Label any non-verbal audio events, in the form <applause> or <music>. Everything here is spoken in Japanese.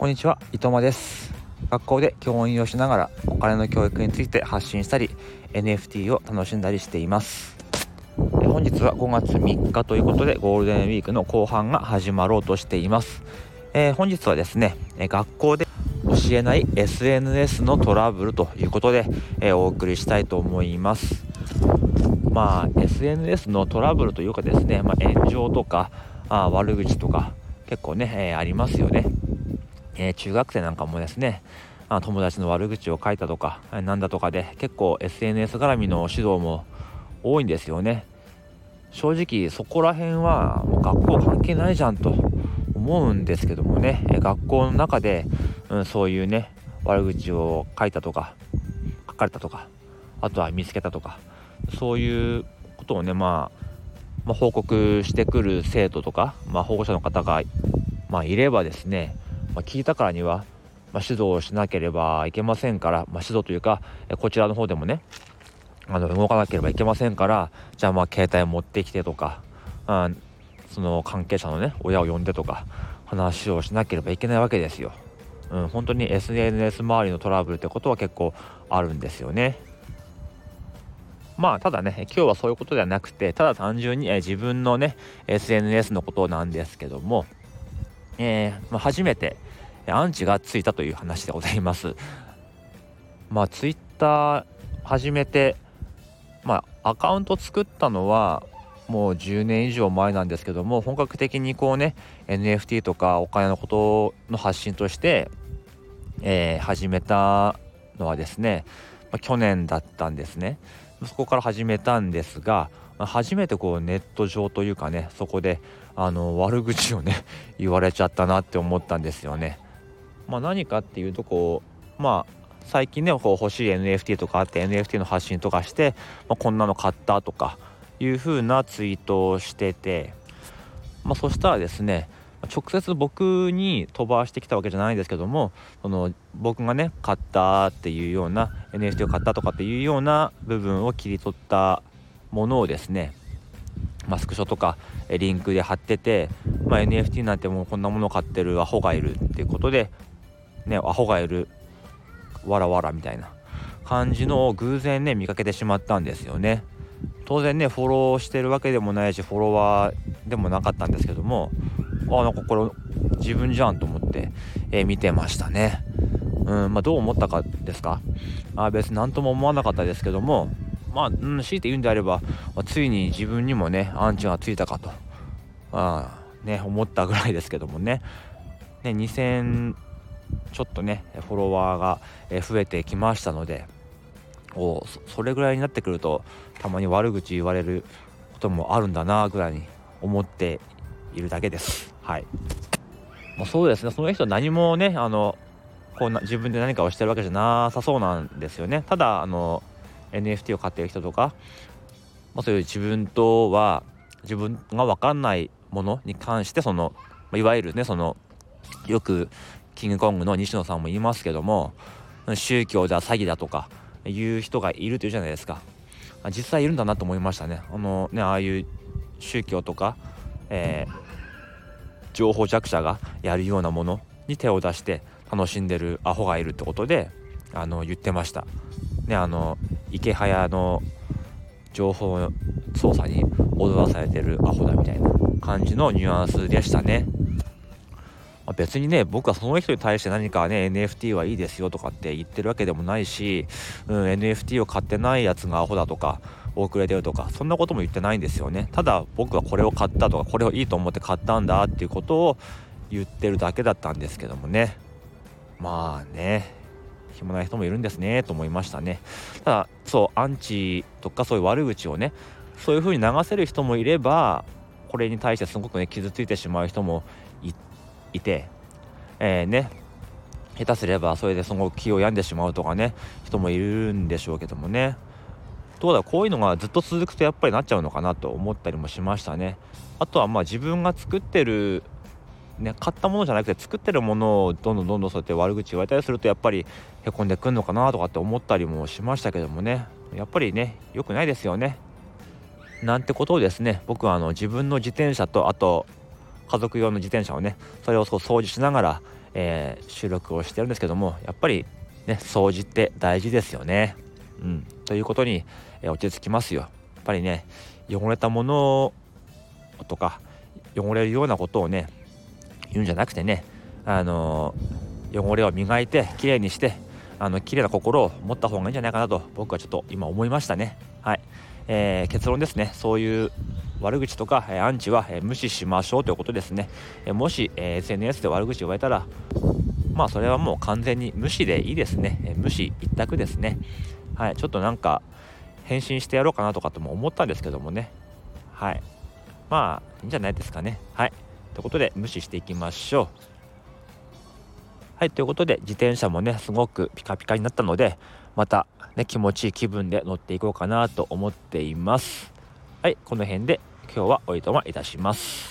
こんにちは伊藤間です。学校で教員をしながらお金の教育について発信したり NFT を楽しんだりしています。本日は5月3日ということでゴールデンウィークの後半が始まろうとしています、えー、本日はですね学校で教えない SNS のトラブルということで、えー、お送りしたいと思います。まあ SNS のトラブルというかですね、まあ、炎上とかあ悪口とか結構ね、えー、ありますよね。えー、中学生なんかもですねあ友達の悪口を書いたとかなんだとかで結構 SNS 絡みの指導も多いんですよね。正直そこら辺はもう学校関係ないじゃんと思うんですけどもね。学校の中で、うん、そういうね悪口を書いたとか書かれたとかあとは見つけたとかそういうことをね、まあ、まあ、報告してくる生徒とか、まあ、保護者の方が、まあ、いればですねまあ、聞いたからには、まあ、指導をしなければいけませんから、まあ、指導というかこちらの方でもねあの動かなければいけませんからじゃあまあ携帯持ってきてとかあその関係者のね親を呼んでとか話をしなければいけないわけですよ。うん、本当に SNS 周りのトラブルってことは結構あるんですよね。まあただね今日はそういうことではなくてただ単純に、え自分のね SNS のことなんですけどもえー、まあ、初めてアンチがついたという話でございます。まあ、ツイッター始めて、まあ、アカウント作ったのはもう10年以上前なんですけども本格的にこうね NFT とかお金のことの発信として、えー、始めたのはですね、まあ、去年だったんですねそこから始めたんですが初めてこうネット上というかねそこであの悪口をね <laughs> 言われちゃったなって思ったんですよね。まあ、何かっていうとこうまあ最近ねこう欲しい NFT とかあって NFT の発信とかして、まあ、こんなの買ったとかいう風なツイートをしてて、まあ、そしたらですね直接僕に飛ばしてきたわけじゃないんですけどもその僕がね買ったっていうような NFT を買ったとかっていうような部分を切り取ったものをですねマスクショとかリンクで貼ってて、まあ、NFT なんてもうこんなもの買ってるアホがいるっていうことで、ね、アホがいるわらわらみたいな感じのを偶然ね見かけてしまったんですよね。当然ねフォローしてるわけでもないしフォロワーでもなかったんですけどもあなんかこれ自分じゃんと思って、えー、見てましたね。うんまあ、どう思ったかですか？あ別に何とも思わなかったですけどもまあ、うん、強いて言うんであれば、まあ、ついに自分にもねアンチがついたかとあね思ったぐらいですけどもねね2000ちょっとねフォロワーが増えてきましたのでおそれぐらいになってくるとたまに悪口言われることもあるんだなぐらいに思っているだけです。はい。もうそうですね。その人は何もねあのこんな自分で何かをしてるわけじゃなさそうなんですよね。ただあの NFT を買ってる人とか、まあ、そういう自分とは自分が分かんないものに関してその、いわゆるねそのよくキングコングの西野さんも言いますけども宗教だ詐欺だとかいう人がいるというじゃないですか。実際いるんだなと思いましたね。あのねああいう宗教とか、えー、情報弱者がやるようなものに手を出して楽しんでるアホがいるってことであの言ってましたねあの池早の情報操作に踊らされてるアホだみたいな感じのニュアンスでしたね。まあ、別にね僕はその人に対して何かね NFT はいいですよとかって言ってるわけでもないし、うん、NFT を買ってないやつがアホだとか遅れてるとかそんなことも言ってないんですよね。ただ僕はこれを買ったとかこれをいいと思って買ったんだっていうことを言ってるだけだったんですけどもね。まあね暇ない人もいるんですねと思いましたね。ただそうアンチとかそういう悪口をねそういう風に流せる人もいればこれに対してすごくね傷ついてしまう人もいいてえー、ね下手すればそれでその気を病んでしまうとかね人もいるんでしょうけどもね。どうだこういうのがずっと続くとやっぱりなっちゃうのかなと思ったりもしましたね。あとはまあ自分が作ってるね、買ったものじゃなくて作ってるものをどんどんどんどんそうやって悪口言われたりするとやっぱりへこんでくんのかなとかって思ったりもしましたけどもね。やっぱりね良くないですよね。なんてことをですね僕はあの自分の自転車とあと家族用の自転車をねそれを掃除しながら、えー、収録をしてるんですけどもやっぱりね掃除って大事ですよね。うん、ということに、えー、落ち着きますよ。やっぱりね汚れたものとか汚れるようなことをね言うんじゃなくてねあのー、汚れを磨いてきれいにしてあの綺麗な心を持った方がいいんじゃないかなと僕はちょっと今思いましたね。はい、えー、結論ですね。そういう悪口とか、えアンチは、え無視しましょうということですね、えもし、え SNS で悪口言われたらまあそれはもう完全に無視でいいですね、え無視一択ですね。はい。ちょっとなんか返信してやろうかなとかとも思ったんですけどもね。はい。まあいいんじゃないですかね。はい。ということで無視していきましょう。はい。ということで自転車もねすごくピカピカになったのでまたね気持ちいい気分で乗っていこうかなと思っています。はいこの辺で今日はおいとまいたします。